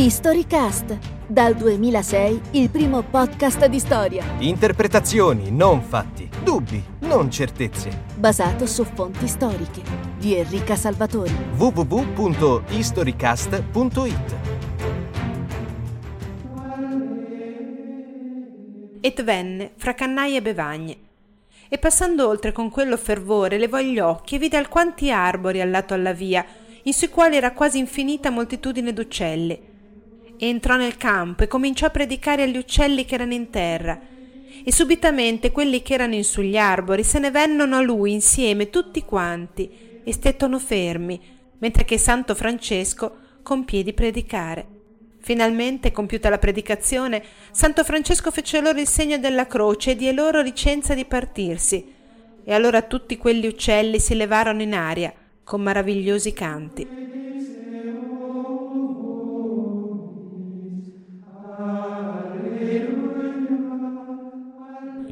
Historycast, dal 2006 il primo podcast di storia. Interpretazioni, non fatti. Dubbi, non certezze. Basato su fonti storiche. Di Enrica Salvatori. www.historycast.it Et venne fra cannai e bevagne. E passando oltre con quello fervore, levò gli occhi e vide alquanti arbori al lato alla via, in sui quali era quasi infinita moltitudine d'uccelli entrò nel campo e cominciò a predicare agli uccelli che erano in terra. E subitamente quelli che erano in sugli arbori se ne vennero a lui insieme tutti quanti e stettono fermi, mentre che Santo Francesco compì di predicare. Finalmente, compiuta la predicazione, Santo Francesco fece loro il segno della croce e diede loro licenza di partirsi. E allora tutti quegli uccelli si levarono in aria con meravigliosi canti.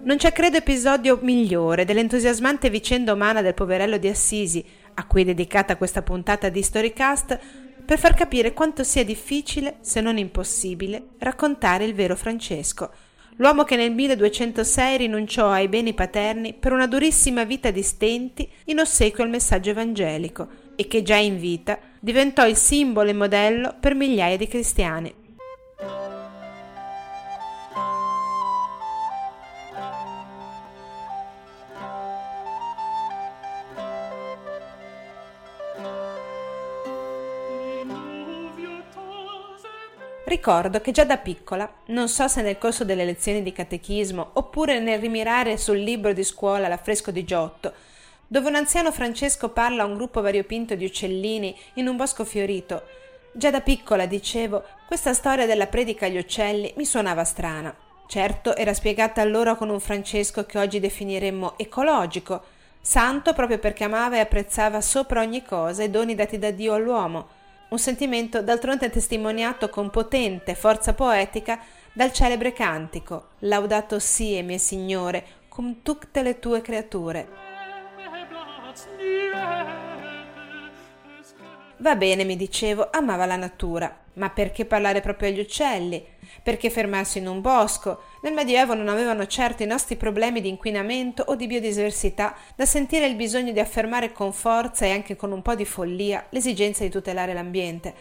Non c'è credo episodio migliore dell'entusiasmante vicenda umana del poverello di Assisi, a cui è dedicata questa puntata di Storycast, per far capire quanto sia difficile, se non impossibile, raccontare il vero Francesco, l'uomo che nel 1206 rinunciò ai beni paterni per una durissima vita di stenti in ossequio al messaggio evangelico e che già in vita diventò il simbolo e modello per migliaia di cristiani. Ricordo che già da piccola, non so se nel corso delle lezioni di catechismo oppure nel rimirare sul libro di scuola L'affresco di Giotto, dove un anziano Francesco parla a un gruppo variopinto di uccellini in un bosco fiorito, già da piccola dicevo, questa storia della predica agli uccelli mi suonava strana. Certo, era spiegata allora con un Francesco che oggi definiremmo ecologico, santo proprio perché amava e apprezzava sopra ogni cosa i doni dati da Dio all'uomo, un sentimento d'altronde testimoniato con potente forza poetica dal celebre cantico Laudato sie, mie Signore, cum tutte le tue creature. Va bene, mi dicevo, amava la natura, ma perché parlare proprio agli uccelli? Perché fermarsi in un bosco? Nel Medioevo non avevano certo i nostri problemi di inquinamento o di biodiversità da sentire il bisogno di affermare con forza e anche con un po' di follia l'esigenza di tutelare l'ambiente.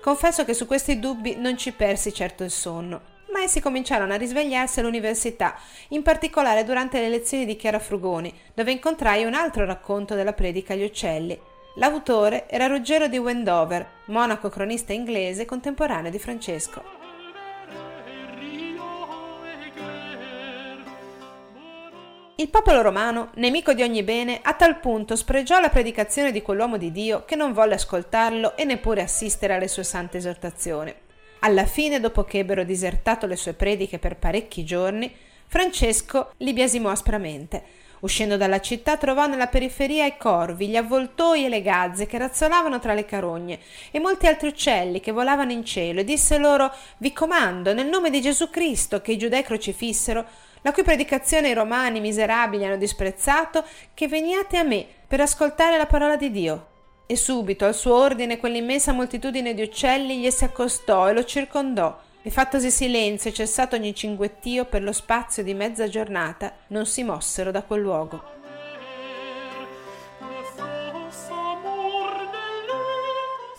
Confesso che su questi dubbi non ci persi certo il sonno ma essi cominciarono a risvegliarsi all'università, in particolare durante le lezioni di Chiara Frugoni, dove incontrai un altro racconto della predica agli uccelli. L'autore era Ruggero di Wendover, monaco cronista inglese contemporaneo di Francesco. Il popolo romano, nemico di ogni bene, a tal punto spregiò la predicazione di quell'uomo di Dio che non volle ascoltarlo e neppure assistere alle sue sante esortazioni. Alla fine, dopo che ebbero disertato le sue prediche per parecchi giorni, Francesco li biasimò aspramente. Uscendo dalla città trovò nella periferia i corvi, gli avvoltoi e le gazze che razzolavano tra le carogne e molti altri uccelli che volavano in cielo e disse loro Vi comando, nel nome di Gesù Cristo, che i giudei crocifissero, la cui predicazione i romani miserabili hanno disprezzato, che veniate a me per ascoltare la parola di Dio e subito al suo ordine quell'immensa moltitudine di uccelli gli si accostò e lo circondò. E fattosi silenzio e cessato ogni cinguettio per lo spazio di mezza giornata non si mossero da quel luogo.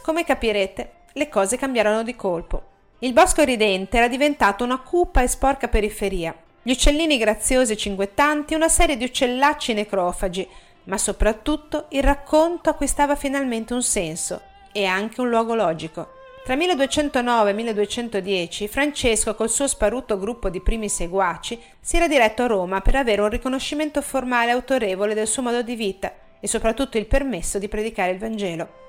Come capirete le cose cambiarono di colpo. Il bosco ridente era diventato una cupa e sporca periferia. Gli uccellini graziosi e cinguettanti una serie di uccellacci necrofagi ma soprattutto il racconto acquistava finalmente un senso e anche un luogo logico. Tra 1209 e 1210 Francesco col suo sparuto gruppo di primi seguaci si era diretto a Roma per avere un riconoscimento formale autorevole del suo modo di vita e soprattutto il permesso di predicare il Vangelo.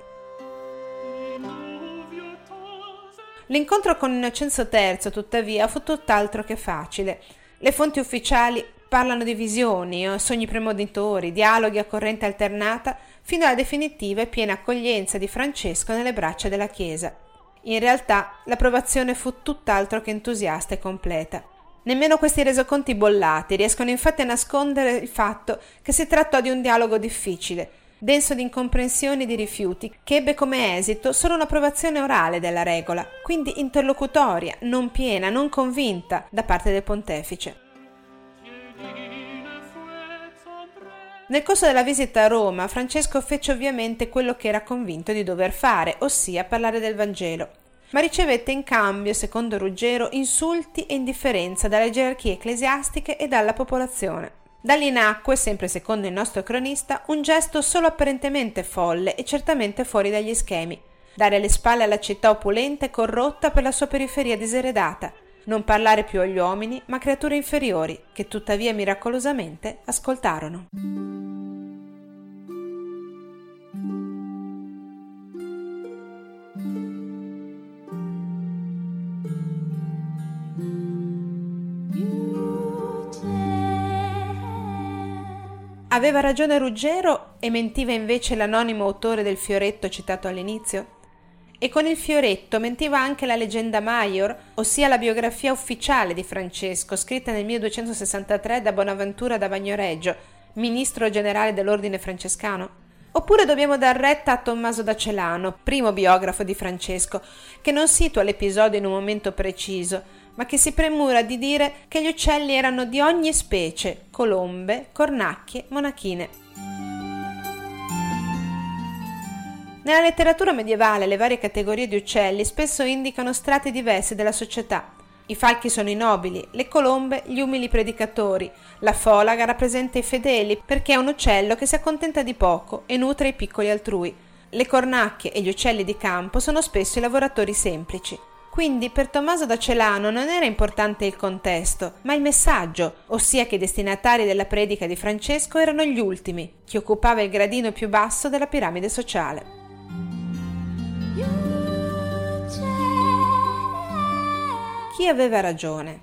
L'incontro con Innocenzo III, tuttavia, fu tutt'altro che facile. Le fonti ufficiali Parlano di visioni, eh, sogni premonitori, dialoghi a corrente alternata, fino alla definitiva e piena accoglienza di Francesco nelle braccia della Chiesa. In realtà l'approvazione fu tutt'altro che entusiasta e completa. Nemmeno questi resoconti bollati riescono infatti a nascondere il fatto che si trattò di un dialogo difficile, denso di incomprensioni e di rifiuti, che ebbe come esito solo un'approvazione orale della regola, quindi interlocutoria, non piena, non convinta da parte del pontefice. Nel corso della visita a Roma, Francesco fece ovviamente quello che era convinto di dover fare, ossia parlare del Vangelo, ma ricevette in cambio, secondo Ruggero, insulti e indifferenza dalle gerarchie ecclesiastiche e dalla popolazione. Da lì nacque, sempre secondo il nostro cronista, un gesto solo apparentemente folle e certamente fuori dagli schemi. Dare le spalle alla città opulenta e corrotta per la sua periferia diseredata. Non parlare più agli uomini, ma creature inferiori, che tuttavia miracolosamente ascoltarono. Aveva ragione Ruggero e mentiva invece l'anonimo autore del fioretto citato all'inizio? E con il fioretto mentiva anche la leggenda Maior, ossia la biografia ufficiale di Francesco, scritta nel 1263 da Bonaventura da Bagnoregio, ministro generale dell'ordine francescano? Oppure dobbiamo dar retta a Tommaso da Celano, primo biografo di Francesco, che non situa l'episodio in un momento preciso, ma che si premura di dire che gli uccelli erano di ogni specie, colombe, cornacchie, monachine. Nella letteratura medievale le varie categorie di uccelli spesso indicano strati diversi della società. I falchi sono i nobili, le colombe gli umili predicatori, la folaga rappresenta i fedeli perché è un uccello che si accontenta di poco e nutre i piccoli altrui. Le cornacchie e gli uccelli di campo sono spesso i lavoratori semplici. Quindi per Tommaso da Celano non era importante il contesto, ma il messaggio, ossia che i destinatari della predica di Francesco erano gli ultimi, chi occupava il gradino più basso della piramide sociale. Chi aveva ragione?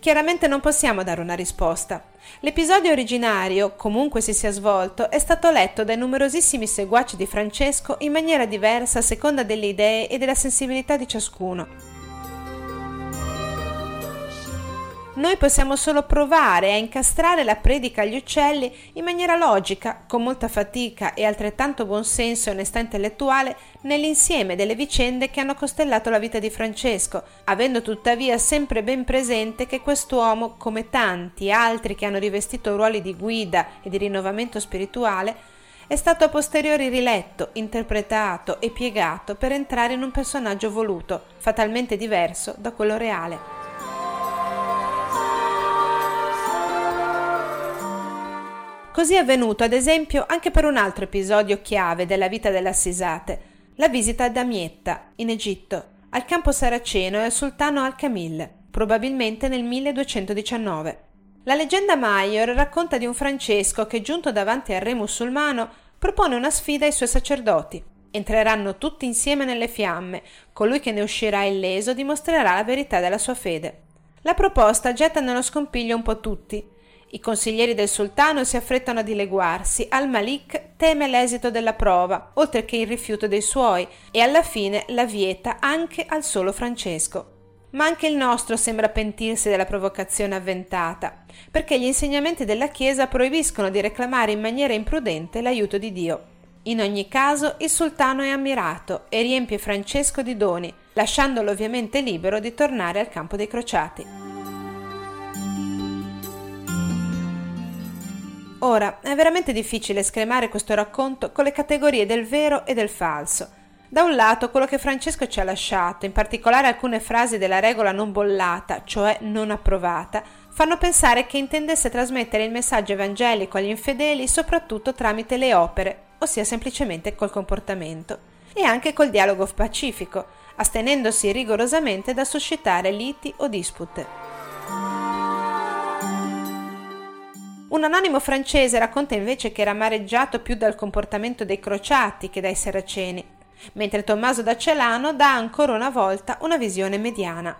Chiaramente non possiamo dare una risposta. L'episodio originario, comunque si sia svolto, è stato letto dai numerosissimi seguaci di Francesco in maniera diversa a seconda delle idee e della sensibilità di ciascuno. Noi possiamo solo provare a incastrare la predica agli uccelli in maniera logica, con molta fatica e altrettanto buonsenso e onestà intellettuale nell'insieme delle vicende che hanno costellato la vita di Francesco, avendo tuttavia sempre ben presente che quest'uomo, come tanti altri che hanno rivestito ruoli di guida e di rinnovamento spirituale, è stato a posteriori riletto, interpretato e piegato per entrare in un personaggio voluto, fatalmente diverso da quello reale. Così è avvenuto ad esempio anche per un altro episodio chiave della vita dell'Assisate, la visita a Damietta, in Egitto, al campo saraceno e al sultano Al-Kamil, probabilmente nel 1219. La leggenda Maior racconta di un Francesco che, giunto davanti al re musulmano, propone una sfida ai suoi sacerdoti. Entreranno tutti insieme nelle fiamme, colui che ne uscirà illeso dimostrerà la verità della sua fede. La proposta getta nello scompiglio un po' tutti, i consiglieri del sultano si affrettano a dileguarsi, al-Malik teme l'esito della prova, oltre che il rifiuto dei suoi, e alla fine la vieta anche al solo Francesco. Ma anche il nostro sembra pentirsi della provocazione avventata, perché gli insegnamenti della Chiesa proibiscono di reclamare in maniera imprudente l'aiuto di Dio. In ogni caso il sultano è ammirato e riempie Francesco di doni, lasciandolo ovviamente libero di tornare al campo dei crociati. Ora, è veramente difficile scremare questo racconto con le categorie del vero e del falso. Da un lato, quello che Francesco ci ha lasciato, in particolare alcune frasi della regola non bollata, cioè non approvata, fanno pensare che intendesse trasmettere il messaggio evangelico agli infedeli soprattutto tramite le opere, ossia semplicemente col comportamento, e anche col dialogo pacifico, astenendosi rigorosamente da suscitare liti o dispute. Un anonimo francese racconta invece che era amareggiato più dal comportamento dei crociati che dai saraceni, mentre Tommaso da Celano dà ancora una volta una visione mediana.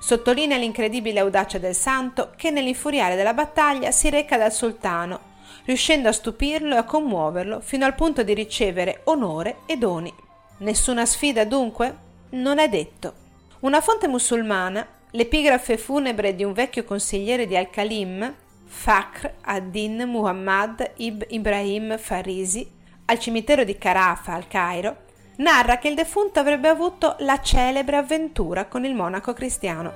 Sottolinea l'incredibile audacia del santo che nell'infuriare della battaglia si reca dal sultano, riuscendo a stupirlo e a commuoverlo fino al punto di ricevere onore e doni. Nessuna sfida dunque? Non è detto. Una fonte musulmana, l'epigrafe funebre di un vecchio consigliere di Al-Khalim, Fakr ad-Din Muhammad ibn Ibrahim Farisi, al cimitero di Carafa, al Cairo, narra che il defunto avrebbe avuto la celebre avventura con il monaco cristiano.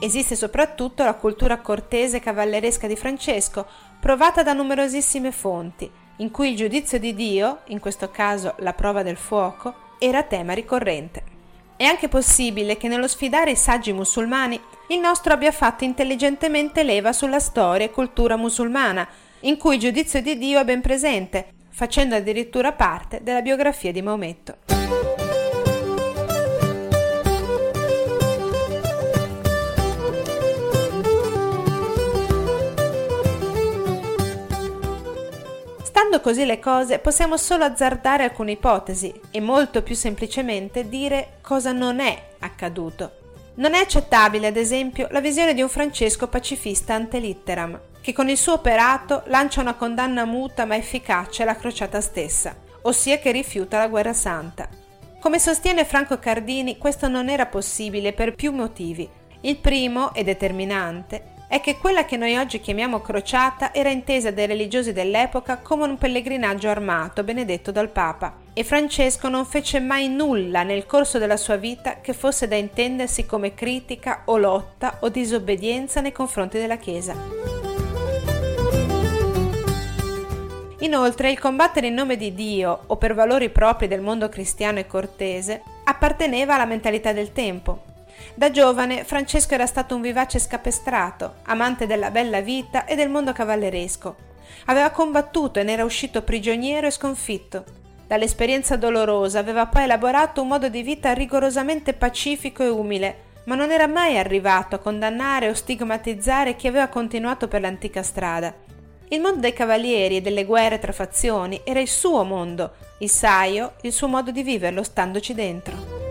Esiste soprattutto la cultura cortese cavalleresca di Francesco, provata da numerosissime fonti, in cui il giudizio di Dio, in questo caso la prova del fuoco, era tema ricorrente. È anche possibile che nello sfidare i saggi musulmani il nostro abbia fatto intelligentemente leva sulla storia e cultura musulmana, in cui il giudizio di Dio è ben presente, facendo addirittura parte della biografia di Maometto. Così le cose, possiamo solo azzardare alcune ipotesi e molto più semplicemente dire cosa non è accaduto. Non è accettabile, ad esempio, la visione di un Francesco pacifista ante litteram, che con il suo operato lancia una condanna muta ma efficace alla crociata stessa, ossia che rifiuta la guerra santa. Come sostiene Franco Cardini, questo non era possibile per più motivi. Il primo, e determinante, è che quella che noi oggi chiamiamo crociata era intesa dai religiosi dell'epoca come un pellegrinaggio armato benedetto dal Papa e Francesco non fece mai nulla nel corso della sua vita che fosse da intendersi come critica o lotta o disobbedienza nei confronti della Chiesa. Inoltre il combattere in nome di Dio o per valori propri del mondo cristiano e cortese apparteneva alla mentalità del tempo da giovane Francesco era stato un vivace scapestrato, amante della bella vita e del mondo cavalleresco. Aveva combattuto e ne era uscito prigioniero e sconfitto. Dall'esperienza dolorosa aveva poi elaborato un modo di vita rigorosamente pacifico e umile, ma non era mai arrivato a condannare o stigmatizzare chi aveva continuato per l'antica strada. Il mondo dei cavalieri e delle guerre tra fazioni era il suo mondo, il saio, il suo modo di viverlo standoci dentro.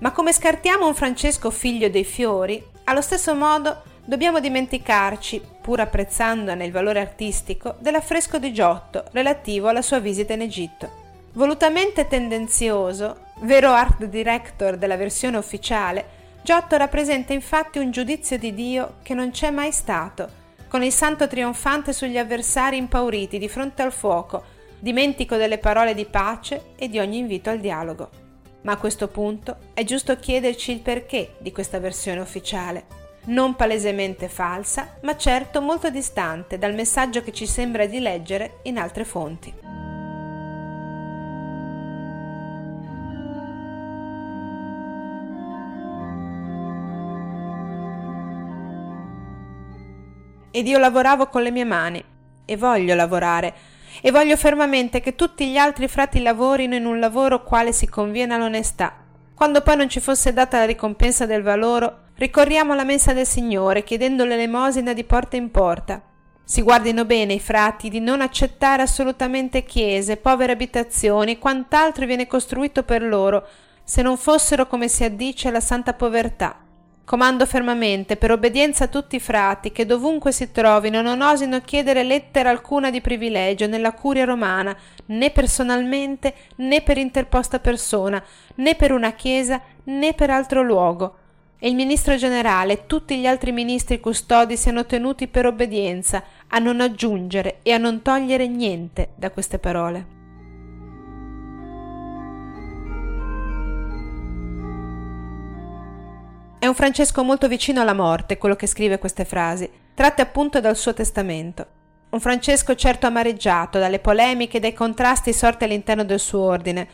Ma come scartiamo un Francesco figlio dei fiori, allo stesso modo dobbiamo dimenticarci, pur apprezzandone il valore artistico, dell'affresco di Giotto relativo alla sua visita in Egitto. Volutamente tendenzioso, vero art director della versione ufficiale, Giotto rappresenta infatti un giudizio di Dio che non c'è mai stato, con il santo trionfante sugli avversari impauriti di fronte al fuoco, dimentico delle parole di pace e di ogni invito al dialogo. Ma a questo punto è giusto chiederci il perché di questa versione ufficiale. Non palesemente falsa, ma certo molto distante dal messaggio che ci sembra di leggere in altre fonti. Ed io lavoravo con le mie mani e voglio lavorare e voglio fermamente che tutti gli altri frati lavorino in un lavoro quale si conviene all'onestà. Quando poi non ci fosse data la ricompensa del valoro, ricorriamo alla mensa del Signore chiedendo l'elemosina di porta in porta. Si guardino bene i frati di non accettare assolutamente chiese, povere abitazioni e quant'altro viene costruito per loro, se non fossero, come si addice, la santa povertà. Comando fermamente, per obbedienza a tutti i frati, che dovunque si trovino non osino chiedere lettera alcuna di privilegio nella curia romana, né personalmente, né per interposta persona, né per una chiesa, né per altro luogo. E il ministro generale e tutti gli altri ministri custodi siano tenuti per obbedienza a non aggiungere e a non togliere niente da queste parole. È un Francesco molto vicino alla morte, quello che scrive queste frasi, tratte appunto dal suo testamento. Un Francesco certo amareggiato dalle polemiche e dai contrasti sorti all'interno del suo ordine,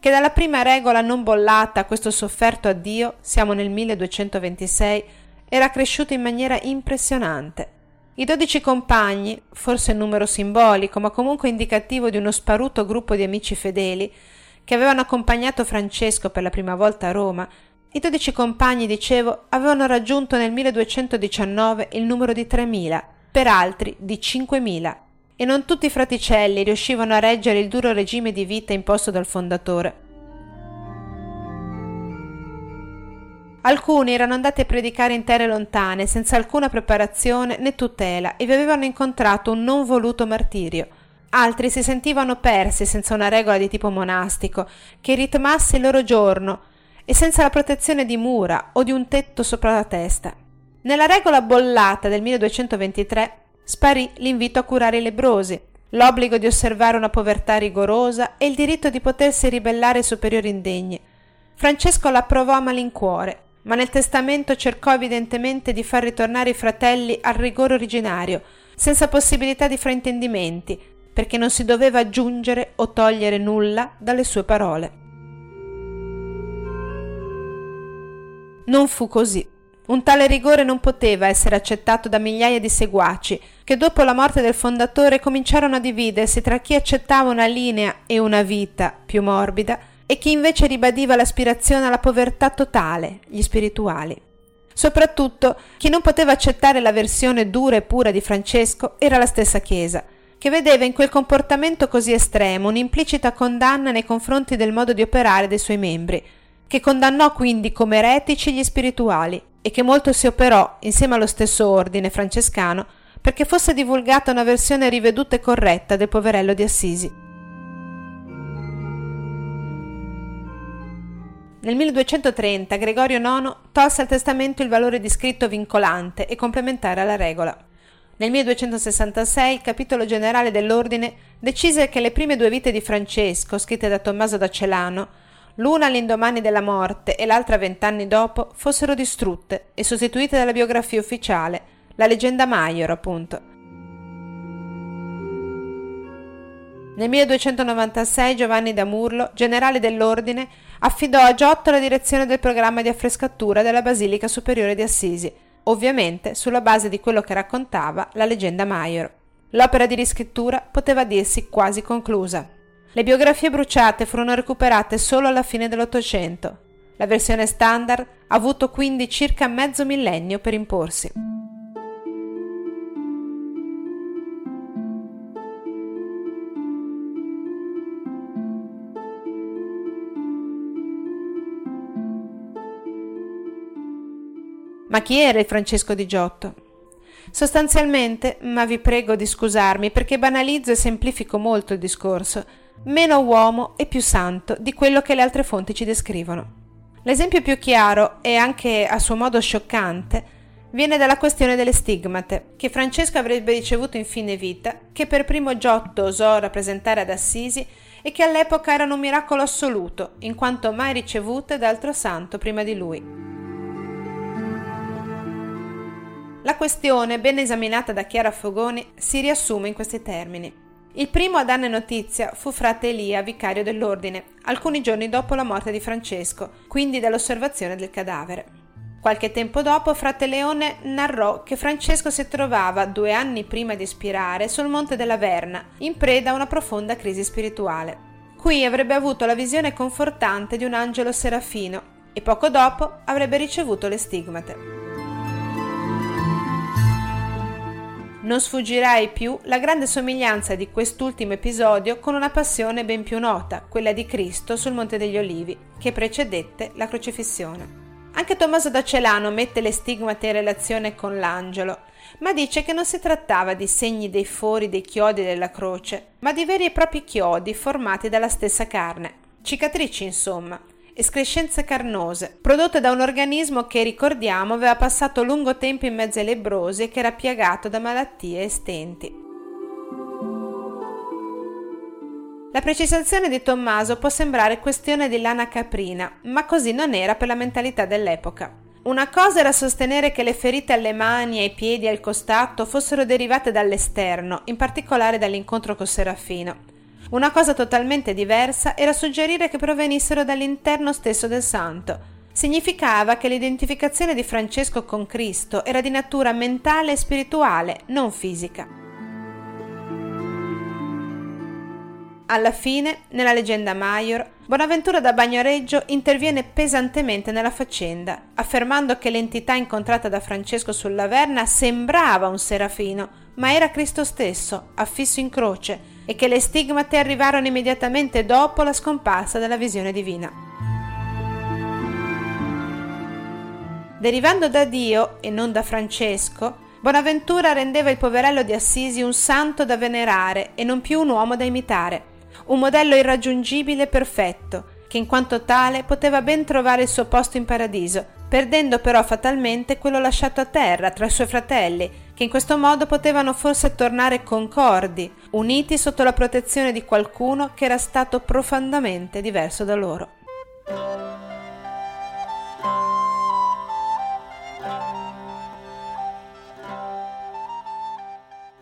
che dalla prima regola non bollata a questo sofferto addio, siamo nel 1226, era cresciuto in maniera impressionante. I dodici compagni, forse numero simbolico, ma comunque indicativo di uno sparuto gruppo di amici fedeli, che avevano accompagnato Francesco per la prima volta a Roma, i dodici compagni, dicevo, avevano raggiunto nel 1219 il numero di 3.000, per altri di 5.000, e non tutti i fraticelli riuscivano a reggere il duro regime di vita imposto dal fondatore. Alcuni erano andati a predicare in terre lontane senza alcuna preparazione né tutela e vi avevano incontrato un non voluto martirio. Altri si sentivano persi senza una regola di tipo monastico che ritmasse il loro giorno e senza la protezione di mura o di un tetto sopra la testa. Nella regola bollata del 1223 sparì l'invito a curare i lebrosi, l'obbligo di osservare una povertà rigorosa e il diritto di potersi ribellare ai superiori indegni. Francesco l'approvò a malincuore, ma nel testamento cercò evidentemente di far ritornare i fratelli al rigore originario, senza possibilità di fraintendimenti, perché non si doveva aggiungere o togliere nulla dalle sue parole. Non fu così. Un tale rigore non poteva essere accettato da migliaia di seguaci, che dopo la morte del fondatore cominciarono a dividersi tra chi accettava una linea e una vita più morbida e chi invece ribadiva l'aspirazione alla povertà totale, gli spirituali. Soprattutto chi non poteva accettare la versione dura e pura di Francesco era la stessa Chiesa, che vedeva in quel comportamento così estremo un'implicita condanna nei confronti del modo di operare dei suoi membri, che condannò quindi come eretici gli spirituali e che molto si operò, insieme allo stesso ordine francescano, perché fosse divulgata una versione riveduta e corretta del poverello di Assisi. Nel 1230 Gregorio IX tolse al testamento il valore di scritto vincolante e complementare alla regola. Nel 1266 il capitolo generale dell'ordine decise che le prime due vite di Francesco, scritte da Tommaso da Celano, l'una all'indomani della morte e l'altra vent'anni dopo, fossero distrutte e sostituite dalla biografia ufficiale, la leggenda Maior, appunto. Nel 1296 Giovanni da Murlo, generale dell'ordine, affidò a Giotto la direzione del programma di affrescatura della Basilica Superiore di Assisi, ovviamente sulla base di quello che raccontava la leggenda Maior. L'opera di riscrittura poteva dirsi quasi conclusa. Le biografie bruciate furono recuperate solo alla fine dell'Ottocento. La versione standard ha avuto quindi circa mezzo millennio per imporsi. Ma chi era il Francesco di Giotto? Sostanzialmente, ma vi prego di scusarmi perché banalizzo e semplifico molto il discorso, meno uomo e più santo di quello che le altre fonti ci descrivono. L'esempio più chiaro e anche a suo modo scioccante viene dalla questione delle stigmate, che Francesco avrebbe ricevuto in fine vita, che per primo Giotto osò rappresentare ad Assisi e che all'epoca erano un miracolo assoluto, in quanto mai ricevute da altro santo prima di lui. La questione, ben esaminata da Chiara Fogoni, si riassume in questi termini. Il primo a darne notizia fu frate Elia, vicario dell'ordine, alcuni giorni dopo la morte di Francesco, quindi dall'osservazione del cadavere. Qualche tempo dopo frate Leone narrò che Francesco si trovava due anni prima di spirare sul monte della Verna, in preda a una profonda crisi spirituale. Qui avrebbe avuto la visione confortante di un angelo serafino e poco dopo avrebbe ricevuto le stigmate. Non sfuggirai più la grande somiglianza di quest'ultimo episodio con una passione ben più nota, quella di Cristo sul Monte degli Olivi, che precedette la crocifissione. Anche Tommaso da Celano mette le stigmate in relazione con l'angelo, ma dice che non si trattava di segni dei fori dei chiodi della croce, ma di veri e propri chiodi formati dalla stessa carne, cicatrici insomma, escrescenze carnose, prodotte da un organismo che, ricordiamo, aveva passato lungo tempo in mezzo ai lebrosi e che era piagato da malattie e stenti. La precisazione di Tommaso può sembrare questione di lana caprina, ma così non era per la mentalità dell'epoca. Una cosa era sostenere che le ferite alle mani, ai piedi e al costato fossero derivate dall'esterno, in particolare dall'incontro col Serafino. Una cosa totalmente diversa era suggerire che provenissero dall'interno stesso del santo. Significava che l'identificazione di Francesco con Cristo era di natura mentale e spirituale, non fisica. Alla fine, nella leggenda Maior, Bonaventura da Bagnoreggio interviene pesantemente nella faccenda, affermando che l'entità incontrata da Francesco sulla Verna sembrava un serafino, ma era Cristo stesso, affisso in croce, e che le stigmate arrivarono immediatamente dopo la scomparsa della visione divina. Derivando da Dio e non da Francesco, Bonaventura rendeva il poverello di Assisi un santo da venerare e non più un uomo da imitare, un modello irraggiungibile e perfetto, che in quanto tale poteva ben trovare il suo posto in paradiso, perdendo però fatalmente quello lasciato a terra tra i suoi fratelli, che in questo modo potevano forse tornare concordi, uniti sotto la protezione di qualcuno che era stato profondamente diverso da loro.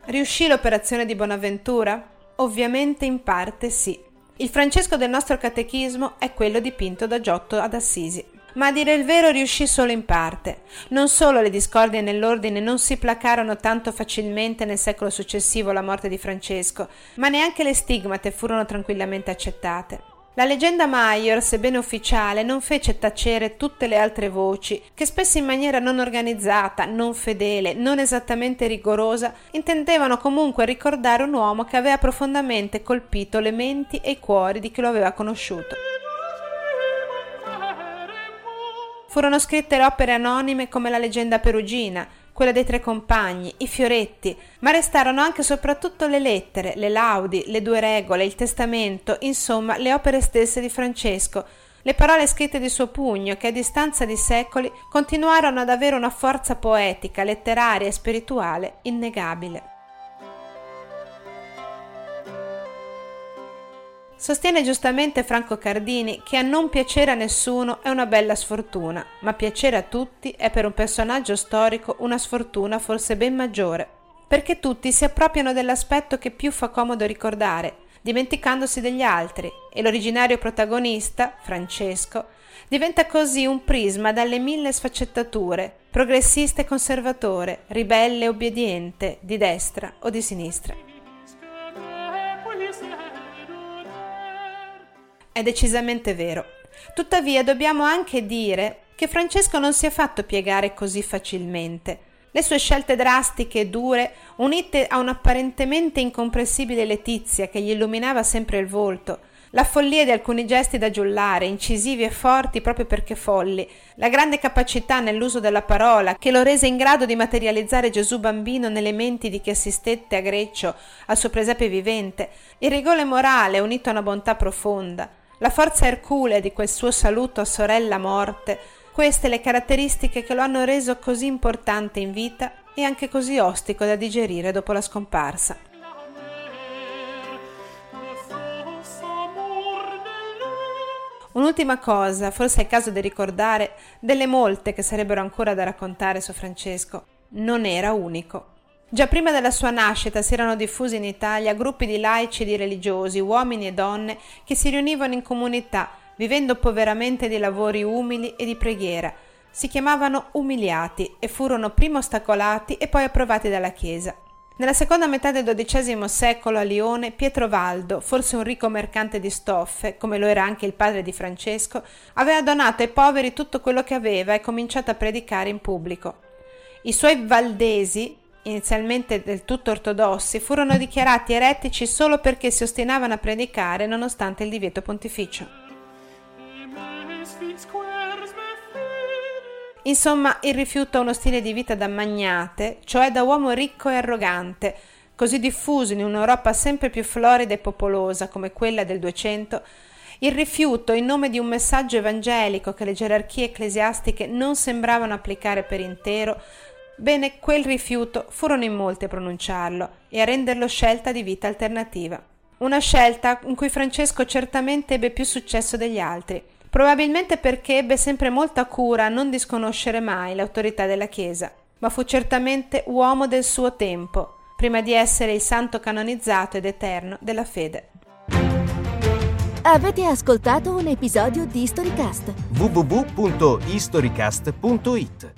Riuscì l'operazione di Bonaventura? Ovviamente in parte sì. Il Francesco del nostro catechismo è quello dipinto da Giotto ad Assisi. Ma a dire il vero riuscì solo in parte. Non solo le discordie nell'ordine non si placarono tanto facilmente nel secolo successivo alla morte di Francesco, ma neanche le stigmate furono tranquillamente accettate. La leggenda Maior, sebbene ufficiale, non fece tacere tutte le altre voci, che spesso in maniera non organizzata, non fedele, non esattamente rigorosa, intendevano comunque ricordare un uomo che aveva profondamente colpito le menti e i cuori di chi lo aveva conosciuto. Furono scritte opere anonime come la leggenda perugina, quella dei tre compagni, i fioretti, ma restarono anche soprattutto le lettere, le laudi, le due regole, il testamento, insomma le opere stesse di Francesco, le parole scritte di suo pugno che a distanza di secoli continuarono ad avere una forza poetica, letteraria e spirituale innegabile. Sostiene giustamente Franco Cardini che a non piacere a nessuno è una bella sfortuna, ma piacere a tutti è per un personaggio storico una sfortuna forse ben maggiore, perché tutti si appropriano dell'aspetto che più fa comodo ricordare, dimenticandosi degli altri, e l'originario protagonista, Francesco, diventa così un prisma dalle mille sfaccettature, progressista e conservatore, ribelle e obbediente, di destra o di sinistra. È decisamente vero. Tuttavia dobbiamo anche dire che Francesco non si è fatto piegare così facilmente. Le sue scelte drastiche e dure, unite a un'apparentemente incomprensibile letizia che gli illuminava sempre il volto, la follia di alcuni gesti da giullare, incisivi e forti proprio perché folli, la grande capacità nell'uso della parola che lo rese in grado di materializzare Gesù bambino nelle menti di chi assistette a Greccio al suo presepe vivente, il rigore morale unito a una bontà profonda, la forza erculea di quel suo saluto a sorella morte, queste le caratteristiche che lo hanno reso così importante in vita e anche così ostico da digerire dopo la scomparsa. Un'ultima cosa, forse è il caso di ricordare, delle molte che sarebbero ancora da raccontare su Francesco. Non era unico. Già prima della sua nascita si erano diffusi in Italia gruppi di laici e di religiosi, uomini e donne, che si riunivano in comunità, vivendo poveramente di lavori umili e di preghiera. Si chiamavano umiliati e furono prima ostacolati e poi approvati dalla Chiesa. Nella seconda metà del XII secolo a Lione, Pietro Valdo, forse un ricco mercante di stoffe, come lo era anche il padre di Francesco, aveva donato ai poveri tutto quello che aveva e cominciato a predicare in pubblico. I suoi valdesi, inizialmente del tutto ortodossi, furono dichiarati eretici solo perché si ostinavano a predicare nonostante il divieto pontificio. Insomma, il rifiuto a uno stile di vita da magnate, cioè da uomo ricco e arrogante, così diffuso in un'Europa sempre più florida e popolosa come quella del Duecento, il rifiuto in nome di un messaggio evangelico che le gerarchie ecclesiastiche non sembravano applicare per intero, Bene, quel rifiuto furono in molti a pronunciarlo e a renderlo scelta di vita alternativa. Una scelta in cui Francesco certamente ebbe più successo degli altri, probabilmente perché ebbe sempre molta cura a non disconoscere mai l'autorità della Chiesa, ma fu certamente uomo del suo tempo, prima di essere il santo canonizzato ed eterno della fede. Avete ascoltato un episodio di Storycast? www.historycast.it